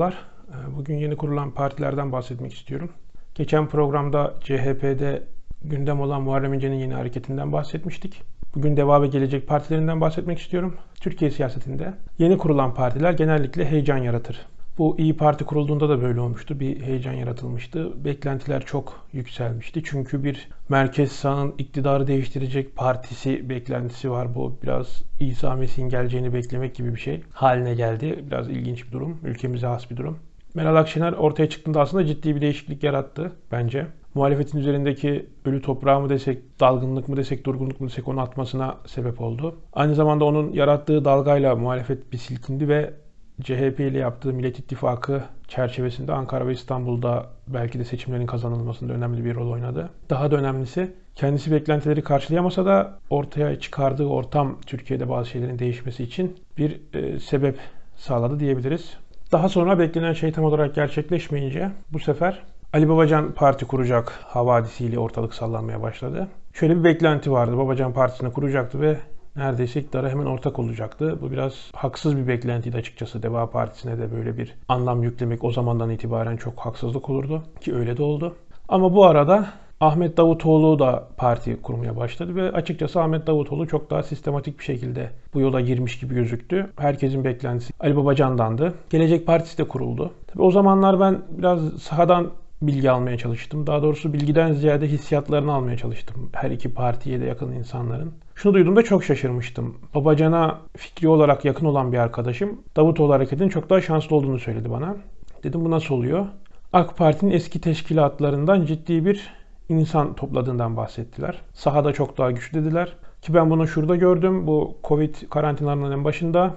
Merhabalar. Ee, Bugün yeni kurulan partilerden bahsetmek istiyorum. Geçen programda CHP'de gündem olan Muharrem İnce'nin yeni hareketinden bahsetmiştik. Bugün Deva ve Gelecek partilerinden bahsetmek istiyorum. Türkiye siyasetinde yeni kurulan partiler genellikle heyecan yaratır. Bu İyi Parti kurulduğunda da böyle olmuştu. Bir heyecan yaratılmıştı. Beklentiler çok yükselmişti. Çünkü bir merkez sağın iktidarı değiştirecek partisi beklentisi var. Bu biraz İsa Mesih'in geleceğini beklemek gibi bir şey haline geldi. Biraz ilginç bir durum. Ülkemize has bir durum. Meral Akşener ortaya çıktığında aslında ciddi bir değişiklik yarattı bence. Muhalefetin üzerindeki ölü toprağı mı desek, dalgınlık mı desek, durgunluk mu desek onu atmasına sebep oldu. Aynı zamanda onun yarattığı dalgayla muhalefet bir silkindi ve CHP ile yaptığı Millet İttifakı çerçevesinde Ankara ve İstanbul'da belki de seçimlerin kazanılmasında önemli bir rol oynadı. Daha da önemlisi kendisi beklentileri karşılayamasa da ortaya çıkardığı ortam Türkiye'de bazı şeylerin değişmesi için bir e, sebep sağladı diyebiliriz. Daha sonra beklenen şey tam olarak gerçekleşmeyince bu sefer Ali Babacan parti kuracak havadisiyle ortalık sallanmaya başladı. Şöyle bir beklenti vardı. Babacan partisini kuracaktı ve neredeyse iktidara hemen ortak olacaktı. Bu biraz haksız bir beklentiydi açıkçası. Deva Partisi'ne de böyle bir anlam yüklemek o zamandan itibaren çok haksızlık olurdu. Ki öyle de oldu. Ama bu arada Ahmet Davutoğlu da parti kurmaya başladı ve açıkçası Ahmet Davutoğlu çok daha sistematik bir şekilde bu yola girmiş gibi gözüktü. Herkesin beklentisi Ali Babacan'dandı. Gelecek Partisi de kuruldu. Tabii o zamanlar ben biraz sahadan bilgi almaya çalıştım. Daha doğrusu bilgiden ziyade hissiyatlarını almaya çalıştım. Her iki partiye de yakın insanların. Şunu duyduğumda çok şaşırmıştım. Babacan'a fikri olarak yakın olan bir arkadaşım Davutoğlu hareketinin çok daha şanslı olduğunu söyledi bana. Dedim bu nasıl oluyor? AK Parti'nin eski teşkilatlarından ciddi bir insan topladığından bahsettiler. Sahada çok daha güçlü dediler. Ki ben bunu şurada gördüm. Bu Covid karantinalarının en başında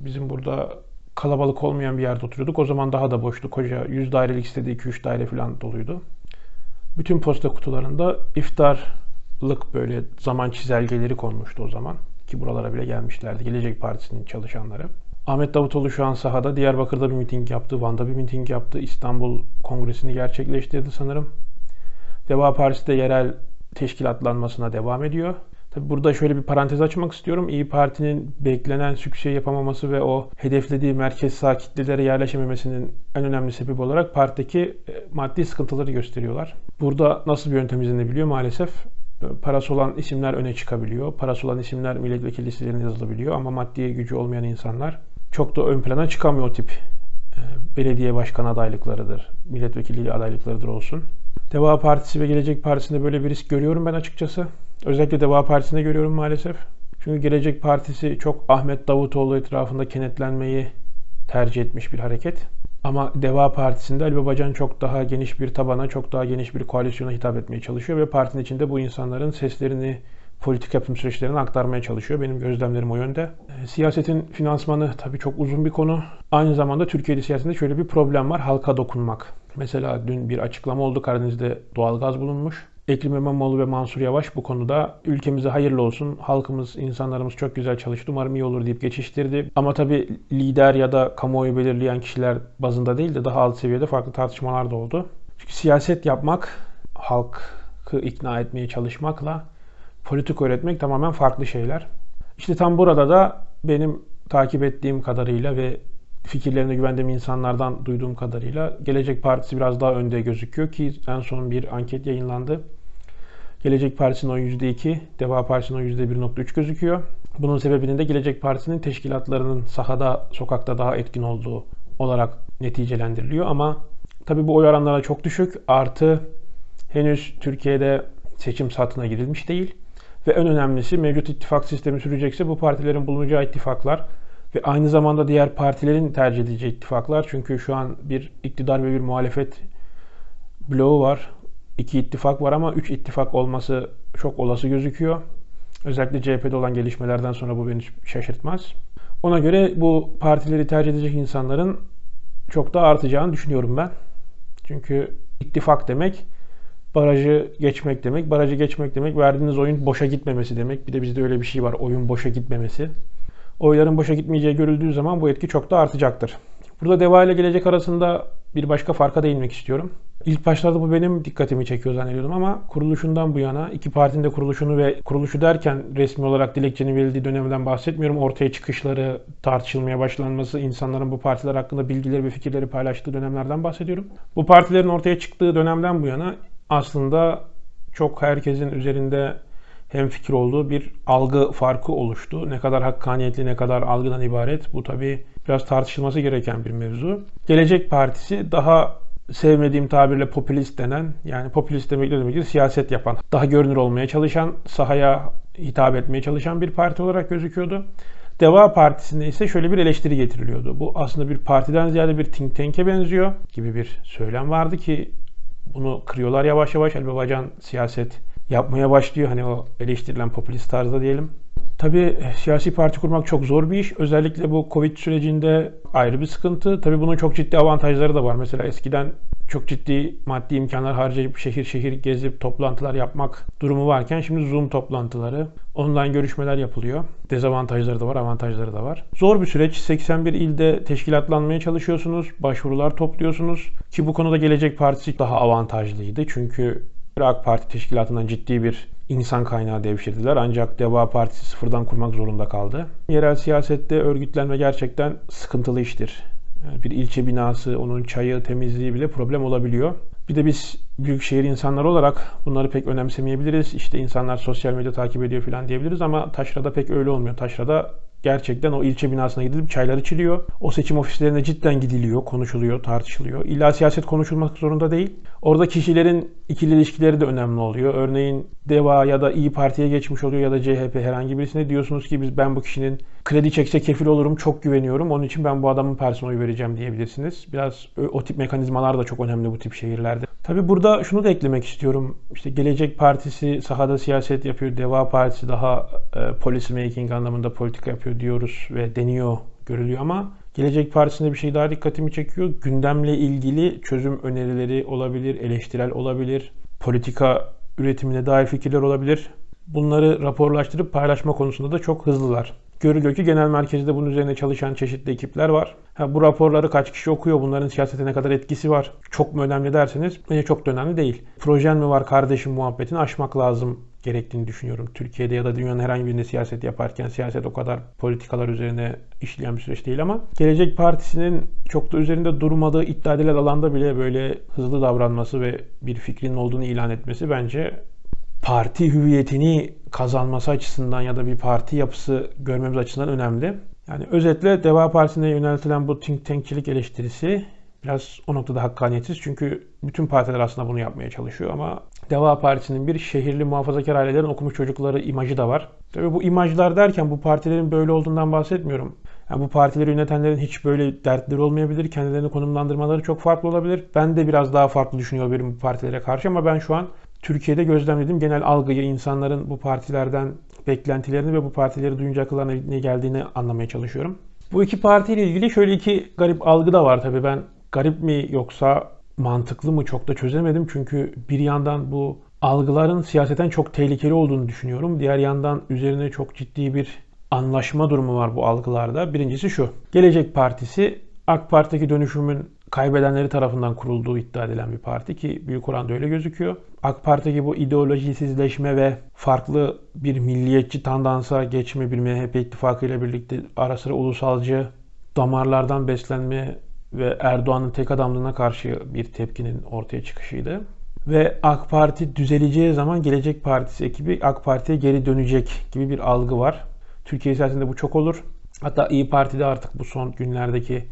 bizim burada kalabalık olmayan bir yerde oturuyorduk. O zaman daha da boştu. Koca 100 dairelik sitede 2-3 daire falan doluydu. Bütün posta kutularında iftarlık böyle zaman çizelgeleri konmuştu o zaman. Ki buralara bile gelmişlerdi. Gelecek Partisi'nin çalışanları. Ahmet Davutoğlu şu an sahada. Diyarbakır'da bir miting yaptı. Van'da bir miting yaptı. İstanbul Kongresi'ni gerçekleştirdi sanırım. Deva Partisi de yerel teşkilatlanmasına devam ediyor. Tabi burada şöyle bir parantez açmak istiyorum. İyi Parti'nin beklenen sükse yapamaması ve o hedeflediği merkez sağ kitlelere yerleşememesinin en önemli sebebi olarak partideki e, maddi sıkıntıları gösteriyorlar. Burada nasıl bir yöntem izlenebiliyor? Maalesef parası olan isimler öne çıkabiliyor. Parası olan isimler milletvekili listelerine yazılabiliyor ama maddi gücü olmayan insanlar çok da ön plana çıkamıyor o tip e, belediye başkan adaylıklarıdır, milletvekili adaylıklarıdır olsun. Deva Partisi ve Gelecek Partisi'nde böyle bir risk görüyorum ben açıkçası. Özellikle Deva Partisi'nde görüyorum maalesef. Çünkü Gelecek Partisi çok Ahmet Davutoğlu etrafında kenetlenmeyi tercih etmiş bir hareket. Ama Deva Partisi'nde Ali Babacan çok daha geniş bir tabana, çok daha geniş bir koalisyona hitap etmeye çalışıyor ve partinin içinde bu insanların seslerini, politik yapım süreçlerini aktarmaya çalışıyor. Benim gözlemlerim o yönde. E, siyasetin finansmanı tabii çok uzun bir konu. Aynı zamanda Türkiye'de siyasetinde şöyle bir problem var. Halka dokunmak. Mesela dün bir açıklama oldu. Karadeniz'de doğalgaz bulunmuş. Ekrem İmamoğlu ve Mansur Yavaş bu konuda ülkemize hayırlı olsun, halkımız, insanlarımız çok güzel çalıştı, umarım iyi olur deyip geçiştirdi. Ama tabii lider ya da kamuoyu belirleyen kişiler bazında değil de daha alt seviyede farklı tartışmalar da oldu. Çünkü siyaset yapmak, halkı ikna etmeye çalışmakla politik öğretmek tamamen farklı şeyler. İşte tam burada da benim takip ettiğim kadarıyla ve fikirlerine güvendiğim insanlardan duyduğum kadarıyla Gelecek Partisi biraz daha önde gözüküyor ki en son bir anket yayınlandı. Gelecek Partisi'nin o %2, Deva Partisi'nin o %1.3 gözüküyor. Bunun sebebinin de Gelecek Partisi'nin teşkilatlarının sahada, sokakta daha etkin olduğu olarak neticelendiriliyor. Ama tabii bu oy oranları çok düşük. Artı henüz Türkiye'de seçim saatine girilmiş değil. Ve en önemlisi mevcut ittifak sistemi sürecekse bu partilerin bulunacağı ittifaklar ve aynı zamanda diğer partilerin tercih edeceği ittifaklar. Çünkü şu an bir iktidar ve bir muhalefet bloğu var. İki ittifak var ama üç ittifak olması çok olası gözüküyor. Özellikle CHP'de olan gelişmelerden sonra bu beni şaşırtmaz. Ona göre bu partileri tercih edecek insanların çok daha artacağını düşünüyorum ben. Çünkü ittifak demek barajı geçmek demek. Barajı geçmek demek verdiğiniz oyun boşa gitmemesi demek. Bir de bizde öyle bir şey var. Oyun boşa gitmemesi. Oyların boşa gitmeyeceği görüldüğü zaman bu etki çok da artacaktır. Burada Deva ile Gelecek arasında bir başka farka değinmek istiyorum. İlk başlarda bu benim dikkatimi çekiyor zannediyordum ama kuruluşundan bu yana iki partinin de kuruluşunu ve kuruluşu derken resmi olarak dilekçenin verildiği dönemden bahsetmiyorum. Ortaya çıkışları, tartışılmaya başlanması, insanların bu partiler hakkında bilgileri ve fikirleri paylaştığı dönemlerden bahsediyorum. Bu partilerin ortaya çıktığı dönemden bu yana aslında çok herkesin üzerinde hem fikir olduğu bir algı farkı oluştu. Ne kadar hakkaniyetli, ne kadar algıdan ibaret bu tabii biraz tartışılması gereken bir mevzu. Gelecek Partisi daha sevmediğim tabirle popülist denen yani popülist demek ne demektir? Siyaset yapan, daha görünür olmaya çalışan, sahaya hitap etmeye çalışan bir parti olarak gözüküyordu. Deva Partisi'nde ise şöyle bir eleştiri getiriliyordu. Bu aslında bir partiden ziyade bir think tank'e benziyor gibi bir söylem vardı ki bunu kırıyorlar yavaş yavaş. Ali Babacan siyaset yapmaya başlıyor. Hani o eleştirilen popülist tarzda diyelim. Tabii siyasi parti kurmak çok zor bir iş. Özellikle bu Covid sürecinde ayrı bir sıkıntı. Tabii bunun çok ciddi avantajları da var. Mesela eskiden çok ciddi maddi imkanlar harcayıp şehir şehir gezip toplantılar yapmak durumu varken şimdi Zoom toplantıları, online görüşmeler yapılıyor. Dezavantajları da var, avantajları da var. Zor bir süreç. 81 ilde teşkilatlanmaya çalışıyorsunuz, başvurular topluyorsunuz ki bu konuda Gelecek Partisi daha avantajlıydı. Çünkü AK Parti teşkilatından ciddi bir insan kaynağı devşirdiler. Ancak Deva Partisi sıfırdan kurmak zorunda kaldı. Yerel siyasette örgütlenme gerçekten sıkıntılı iştir. Bir ilçe binası, onun çayı, temizliği bile problem olabiliyor. Bir de biz büyükşehir insanlar olarak bunları pek önemsemeyebiliriz. İşte insanlar sosyal medya takip ediyor falan diyebiliriz ama Taşra'da pek öyle olmuyor. Taşra'da gerçekten o ilçe binasına gidilip çaylar içiliyor. O seçim ofislerine cidden gidiliyor, konuşuluyor, tartışılıyor. İlla siyaset konuşulmak zorunda değil. Orada kişilerin ikili ilişkileri de önemli oluyor. Örneğin DEVA ya da İyi Parti'ye geçmiş oluyor ya da CHP herhangi birisine diyorsunuz ki biz ben bu kişinin kredi çekse kefil olurum, çok güveniyorum. Onun için ben bu adamın oy vereceğim diyebilirsiniz. Biraz o tip mekanizmalar da çok önemli bu tip şehirlerde. Tabii burada şunu da eklemek istiyorum. İşte Gelecek Partisi sahada siyaset yapıyor. Deva Partisi daha e, policy making anlamında politika yapıyor diyoruz ve deniyor, görülüyor ama Gelecek Partisi'nde bir şey daha dikkatimi çekiyor. Gündemle ilgili çözüm önerileri olabilir, eleştirel olabilir, politika üretimine dair fikirler olabilir. Bunları raporlaştırıp paylaşma konusunda da çok hızlılar. Görülüyor ki genel merkezde bunun üzerine çalışan çeşitli ekipler var. Ha, bu raporları kaç kişi okuyor, bunların siyasete ne kadar etkisi var, çok mu önemli derseniz bence çok da önemli değil. Projen mi var kardeşim muhabbetini aşmak lazım gerektiğini düşünüyorum. Türkiye'de ya da dünyanın herhangi birinde siyaset yaparken siyaset o kadar politikalar üzerine işleyen bir süreç değil ama Gelecek Partisi'nin çok da üzerinde durmadığı iddia edilen alanda bile böyle hızlı davranması ve bir fikrinin olduğunu ilan etmesi bence parti hüviyetini kazanması açısından ya da bir parti yapısı görmemiz açısından önemli. Yani özetle Deva Partisi'ne yöneltilen bu think tankçilik eleştirisi biraz o noktada hakkaniyetsiz. Çünkü bütün partiler aslında bunu yapmaya çalışıyor ama Deva Partisi'nin bir şehirli muhafazakar ailelerin okumuş çocukları imajı da var. Tabii bu imajlar derken bu partilerin böyle olduğundan bahsetmiyorum. Yani bu partileri yönetenlerin hiç böyle dertleri olmayabilir. Kendilerini konumlandırmaları çok farklı olabilir. Ben de biraz daha farklı düşünüyorum bu partilere karşı ama ben şu an Türkiye'de gözlemlediğim genel algıyı, insanların bu partilerden beklentilerini ve bu partileri duyunca akıllarına ne geldiğini anlamaya çalışıyorum. Bu iki partiyle ilgili şöyle iki garip algı da var tabii. Ben garip mi yoksa mantıklı mı çok da çözemedim. Çünkü bir yandan bu algıların siyaseten çok tehlikeli olduğunu düşünüyorum. Diğer yandan üzerine çok ciddi bir anlaşma durumu var bu algılarda. Birincisi şu. Gelecek Partisi AK Parti'deki dönüşümün kaybedenleri tarafından kurulduğu iddia edilen bir parti ki büyük oranda öyle gözüküyor. AK Parti'deki bu ideolojisizleşme ve farklı bir milliyetçi tandansa geçme bir MHP ittifakı ile birlikte ara sıra ulusalcı damarlardan beslenme ve Erdoğan'ın tek adamlığına karşı bir tepkinin ortaya çıkışıydı. Ve AK Parti düzeleceği zaman Gelecek Partisi ekibi AK Parti'ye geri dönecek gibi bir algı var. Türkiye siyasetinde bu çok olur. Hatta İyi Parti'de artık bu son günlerdeki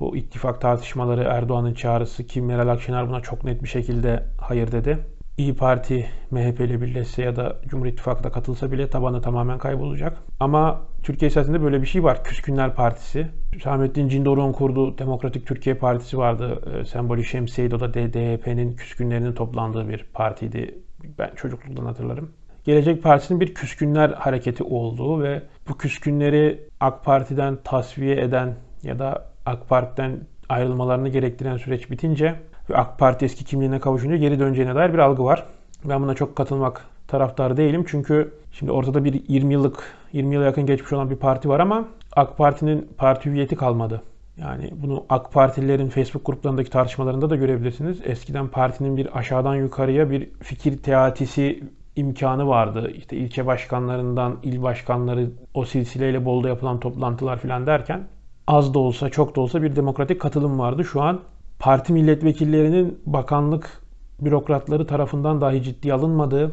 bu ittifak tartışmaları, Erdoğan'ın çağrısı ki Meral Akşener buna çok net bir şekilde hayır dedi. İyi Parti MHP ile birleşse ya da Cumhur İttifakı'na katılsa bile tabanı tamamen kaybolacak. Ama Türkiye siyasetinde böyle bir şey var. Küskünler Partisi. Hüsamettin Cindoruk'un kurduğu Demokratik Türkiye Partisi vardı. E, sembolü şemsiyeydi. O da DDP'nin küskünlerinin toplandığı bir partiydi. Ben çocukluktan hatırlarım. Gelecek Partisi'nin bir küskünler hareketi olduğu ve bu küskünleri AK Parti'den tasfiye eden ya da AK Parti'den ayrılmalarını gerektiren süreç bitince AK Parti eski kimliğine kavuşunca geri döneceğine dair bir algı var. Ben buna çok katılmak taraftarı değilim. Çünkü şimdi ortada bir 20 yıllık, 20 yıla yakın geçmiş olan bir parti var ama AK Parti'nin parti hüviyeti kalmadı. Yani bunu AK Partililerin Facebook gruplarındaki tartışmalarında da görebilirsiniz. Eskiden partinin bir aşağıdan yukarıya bir fikir teatisi imkanı vardı. İşte ilçe başkanlarından il başkanları o silsileyle Bolu'da yapılan toplantılar falan derken az da olsa çok da olsa bir demokratik katılım vardı. Şu an parti milletvekillerinin bakanlık bürokratları tarafından dahi ciddi alınmadığı,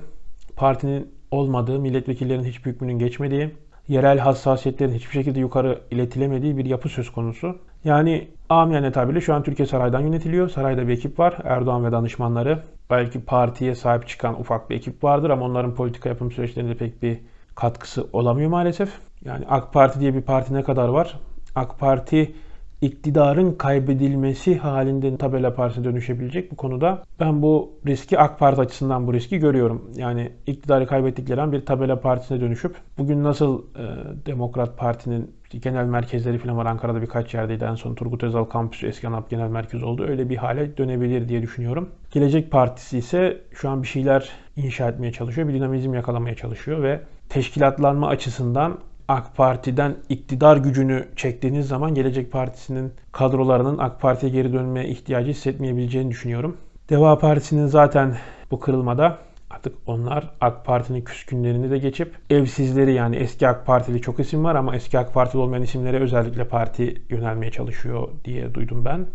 partinin olmadığı, milletvekillerinin hiçbir hükmünün geçmediği, yerel hassasiyetlerin hiçbir şekilde yukarı iletilemediği bir yapı söz konusu. Yani amiyane tabirle şu an Türkiye saraydan yönetiliyor. Sarayda bir ekip var. Erdoğan ve danışmanları. Belki partiye sahip çıkan ufak bir ekip vardır ama onların politika yapım süreçlerinde pek bir katkısı olamıyor maalesef. Yani AK Parti diye bir parti ne kadar var? AK Parti iktidarın kaybedilmesi halinde tabela partisine dönüşebilecek bu konuda. Ben bu riski AK Parti açısından bu riski görüyorum. Yani iktidarı kaybettikleri an bir tabela partisine dönüşüp bugün nasıl e, Demokrat Parti'nin genel merkezleri falan var Ankara'da birkaç yerdeydi. En son Turgut Özal kampüsü eski ANAP genel merkez oldu. Öyle bir hale dönebilir diye düşünüyorum. Gelecek Partisi ise şu an bir şeyler inşa etmeye çalışıyor. Bir dinamizm yakalamaya çalışıyor ve teşkilatlanma açısından AK Parti'den iktidar gücünü çektiğiniz zaman Gelecek Partisi'nin kadrolarının AK Parti'ye geri dönmeye ihtiyacı hissetmeyebileceğini düşünüyorum. Deva Partisi'nin zaten bu kırılmada artık onlar AK Parti'nin küskünlerini de geçip evsizleri yani eski AK Partili çok isim var ama eski AK Partili olmayan isimlere özellikle parti yönelmeye çalışıyor diye duydum ben.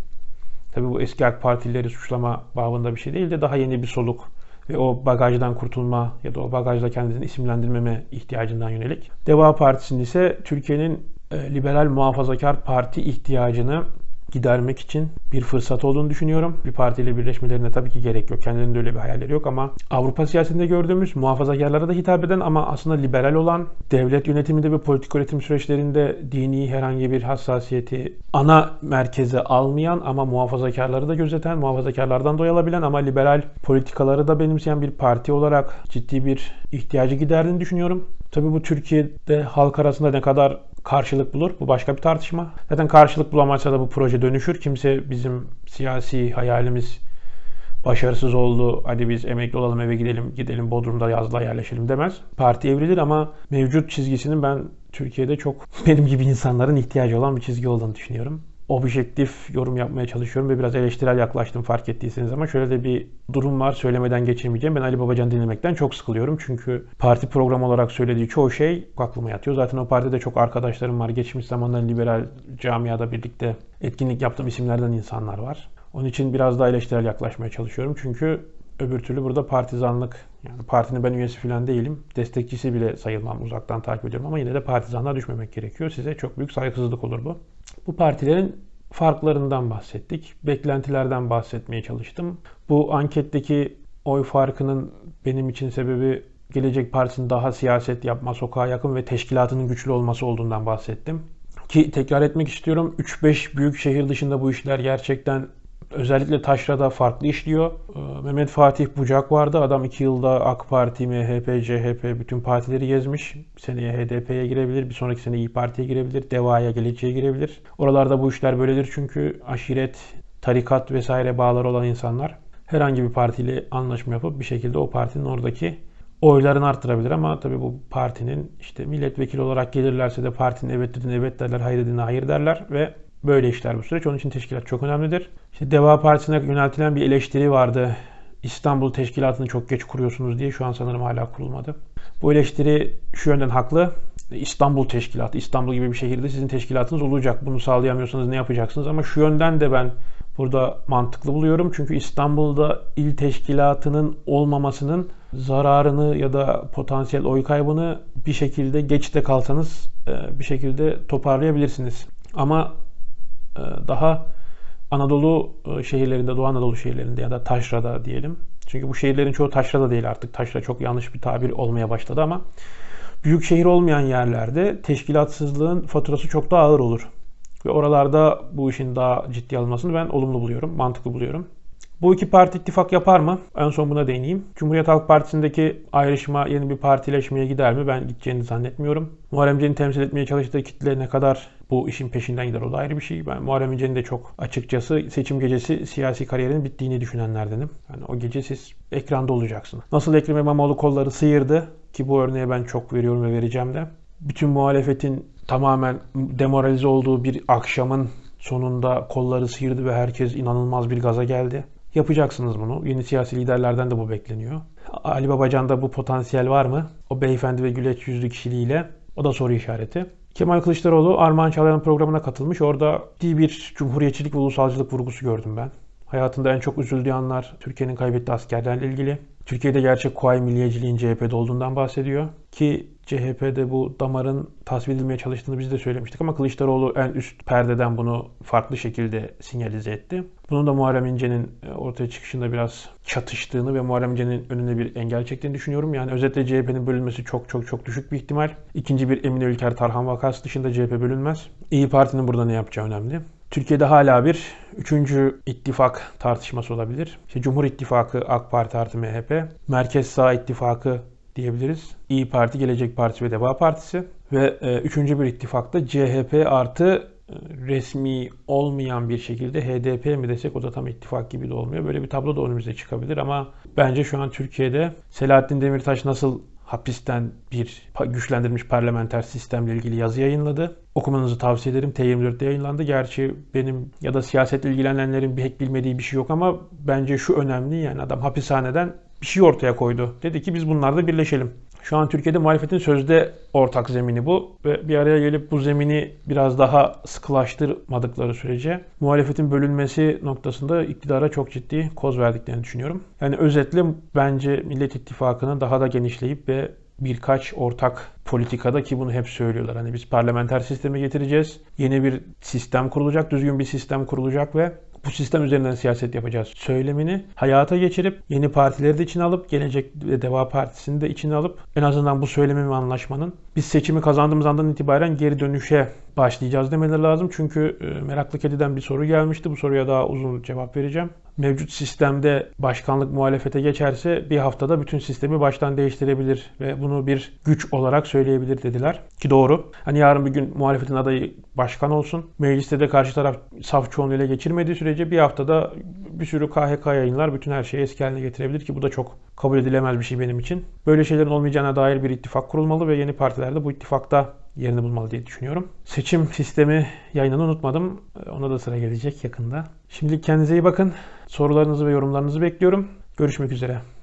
Tabii bu eski AK Partilileri suçlama babında bir şey değil de daha yeni bir soluk ve o bagajdan kurtulma ya da o bagajla kendisini isimlendirmeme ihtiyacından yönelik. Deva Partisi'nin ise Türkiye'nin e, liberal muhafazakar parti ihtiyacını gidermek için bir fırsat olduğunu düşünüyorum. Bir partiyle birleşmelerine tabii ki gerek yok. Kendilerinde öyle bir hayalleri yok ama Avrupa siyasetinde gördüğümüz muhafazakarlara da hitap eden ama aslında liberal olan devlet yönetiminde ve politik üretim süreçlerinde dini herhangi bir hassasiyeti ana merkeze almayan ama muhafazakarları da gözeten, muhafazakarlardan doyalabilen ama liberal politikaları da benimseyen bir parti olarak ciddi bir ihtiyacı giderdiğini düşünüyorum. Tabii bu Türkiye'de halk arasında ne kadar karşılık bulur. Bu başka bir tartışma. Zaten karşılık bulamazsa da bu proje dönüşür. Kimse bizim siyasi hayalimiz başarısız oldu. Hadi biz emekli olalım eve gidelim, gidelim Bodrum'da yazlığa yerleşelim demez. Parti evrilir ama mevcut çizgisinin ben Türkiye'de çok benim gibi insanların ihtiyacı olan bir çizgi olduğunu düşünüyorum objektif yorum yapmaya çalışıyorum ve biraz eleştirel yaklaştım fark ettiyseniz ama şöyle de bir durum var söylemeden geçemeyeceğim. Ben Ali Babacan dinlemekten çok sıkılıyorum çünkü parti programı olarak söylediği çoğu şey aklıma yatıyor. Zaten o partide çok arkadaşlarım var. Geçmiş zamanların liberal camiada birlikte etkinlik yaptığım isimlerden insanlar var. Onun için biraz daha eleştirel yaklaşmaya çalışıyorum. Çünkü öbür türlü burada partizanlık yani partinin ben üyesi falan değilim. Destekçisi bile sayılmam. Uzaktan takip ediyorum ama yine de partizanlığa düşmemek gerekiyor. Size çok büyük saygısızlık olur bu. Bu partilerin farklarından bahsettik. Beklentilerden bahsetmeye çalıştım. Bu anketteki oy farkının benim için sebebi Gelecek Partisi'nin daha siyaset yapma, sokağa yakın ve teşkilatının güçlü olması olduğundan bahsettim. Ki tekrar etmek istiyorum 3-5 büyük şehir dışında bu işler gerçekten Özellikle Taşra'da farklı işliyor. Ee, Mehmet Fatih Bucak vardı. Adam 2 yılda AK Parti, MHP, CHP bütün partileri gezmiş. Seneye HDP'ye girebilir. Bir sonraki sene İyi Parti'ye girebilir. DEVA'ya, Geleceğe girebilir. Oralarda bu işler böyledir çünkü aşiret, tarikat vesaire bağları olan insanlar herhangi bir partiyle anlaşma yapıp bir şekilde o partinin oradaki oylarını arttırabilir ama tabii bu partinin işte milletvekili olarak gelirlerse de partinin evet dediğine evet derler, hayır dediğine hayır derler ve Böyle işler bu süreç. Onun için teşkilat çok önemlidir. İşte Deva Partisi'ne yöneltilen bir eleştiri vardı. İstanbul Teşkilatı'nı çok geç kuruyorsunuz diye şu an sanırım hala kurulmadı. Bu eleştiri şu yönden haklı. İstanbul Teşkilatı, İstanbul gibi bir şehirde sizin teşkilatınız olacak. Bunu sağlayamıyorsanız ne yapacaksınız? Ama şu yönden de ben burada mantıklı buluyorum. Çünkü İstanbul'da il teşkilatının olmamasının zararını ya da potansiyel oy kaybını bir şekilde geç de kalsanız e, bir şekilde toparlayabilirsiniz. Ama daha Anadolu e, şehirlerinde, Doğu Anadolu şehirlerinde ya da taşrada diyelim. Çünkü bu şehirlerin çoğu taşrada değil artık. Taşra çok yanlış bir tabir olmaya başladı ama büyük şehir olmayan yerlerde teşkilatsızlığın faturası çok daha ağır olur. Ve oralarda bu işin daha ciddi alınmasını ben olumlu buluyorum, mantıklı buluyorum. Bu iki parti ittifak yapar mı? En son buna değineyim. Cumhuriyet Halk Partisi'ndeki ayrışma yeni bir partileşmeye gider mi? Ben gideceğini zannetmiyorum. Muharrem temsil etmeye çalıştığı kitle ne kadar bu işin peşinden gider o da ayrı bir şey. Ben Muharrem İnce'nin de çok açıkçası seçim gecesi siyasi kariyerinin bittiğini düşünenlerdenim. Yani o gece siz ekranda olacaksınız. Nasıl Ekrem İmamoğlu kolları sıyırdı ki bu örneğe ben çok veriyorum ve vereceğim de. Bütün muhalefetin tamamen demoralize olduğu bir akşamın sonunda kolları sıyırdı ve herkes inanılmaz bir gaza geldi. Yapacaksınız bunu. Yeni siyasi liderlerden de bu bekleniyor. Ali Babacan'da bu potansiyel var mı? O beyefendi ve güleç yüzlü kişiliğiyle o da soru işareti. Kemal Kılıçdaroğlu Armağan Çağlayan'ın programına katılmış. Orada ciddi bir cumhuriyetçilik ve ulusalcılık vurgusu gördüm ben. Hayatında en çok üzüldüğü anlar Türkiye'nin kaybettiği askerlerle ilgili. Türkiye'de gerçek kuay milliyetçiliğin CHP'de olduğundan bahsediyor. Ki CHP'de bu damarın tasvir edilmeye çalıştığını biz de söylemiştik ama Kılıçdaroğlu en üst perdeden bunu farklı şekilde sinyalize etti. Bunun da Muharrem İnce'nin e, ortaya çıkışında biraz çatıştığını ve Muharrem İnce'nin önüne bir engel çektiğini düşünüyorum. Yani özetle CHP'nin bölünmesi çok çok çok düşük bir ihtimal. İkinci bir Emine Ülker Tarhan vakası dışında CHP bölünmez. İyi Parti'nin burada ne yapacağı önemli. Türkiye'de hala bir üçüncü ittifak tartışması olabilir. İşte Cumhur İttifakı AK Parti artı MHP, Merkez Sağ İttifakı diyebiliriz. İyi Parti, Gelecek Partisi ve Deva Partisi ve e, üçüncü bir ittifakta CHP artı e, resmi olmayan bir şekilde HDP mi desek o da tam ittifak gibi de olmuyor. Böyle bir tablo da önümüze çıkabilir ama bence şu an Türkiye'de Selahattin Demirtaş nasıl hapisten bir güçlendirilmiş parlamenter sistemle ilgili yazı yayınladı. Okumanızı tavsiye ederim. T24'te yayınlandı. Gerçi benim ya da siyasetle ilgilenenlerin pek bilmediği bir şey yok ama bence şu önemli yani adam hapishaneden bir şey ortaya koydu. Dedi ki biz bunlarda birleşelim. Şu an Türkiye'de muhalefetin sözde ortak zemini bu ve bir araya gelip bu zemini biraz daha sıkılaştırmadıkları sürece muhalefetin bölünmesi noktasında iktidara çok ciddi koz verdiklerini düşünüyorum. Yani özetle bence Millet İttifakı'nın daha da genişleyip ve birkaç ortak politikada ki bunu hep söylüyorlar. Hani biz parlamenter sistemi getireceğiz. Yeni bir sistem kurulacak, düzgün bir sistem kurulacak ve bu sistem üzerinden siyaset yapacağız söylemini hayata geçirip yeni partileri de içine alıp Gelecek Deva Partisi'ni de içine alıp en azından bu söylemin ve anlaşmanın biz seçimi kazandığımız andan itibaren geri dönüşe başlayacağız demeleri lazım. Çünkü e, meraklı kediden bir soru gelmişti. Bu soruya daha uzun cevap vereceğim. Mevcut sistemde başkanlık muhalefete geçerse bir haftada bütün sistemi baştan değiştirebilir ve bunu bir güç olarak söyleyebilir dediler. Ki doğru. Hani yarın bir gün muhalefetin adayı başkan olsun. Mecliste de karşı taraf saf çoğunluğuyla geçirmediği sürece bir haftada bir sürü KHK yayınlar bütün her şeyi eski haline getirebilir ki bu da çok kabul edilemez bir şey benim için. Böyle şeylerin olmayacağına dair bir ittifak kurulmalı ve yeni partiler de bu ittifakta yerini bulmalı diye düşünüyorum. Seçim sistemi yayınını unutmadım. Ona da sıra gelecek yakında. Şimdilik kendinize iyi bakın. Sorularınızı ve yorumlarınızı bekliyorum. Görüşmek üzere.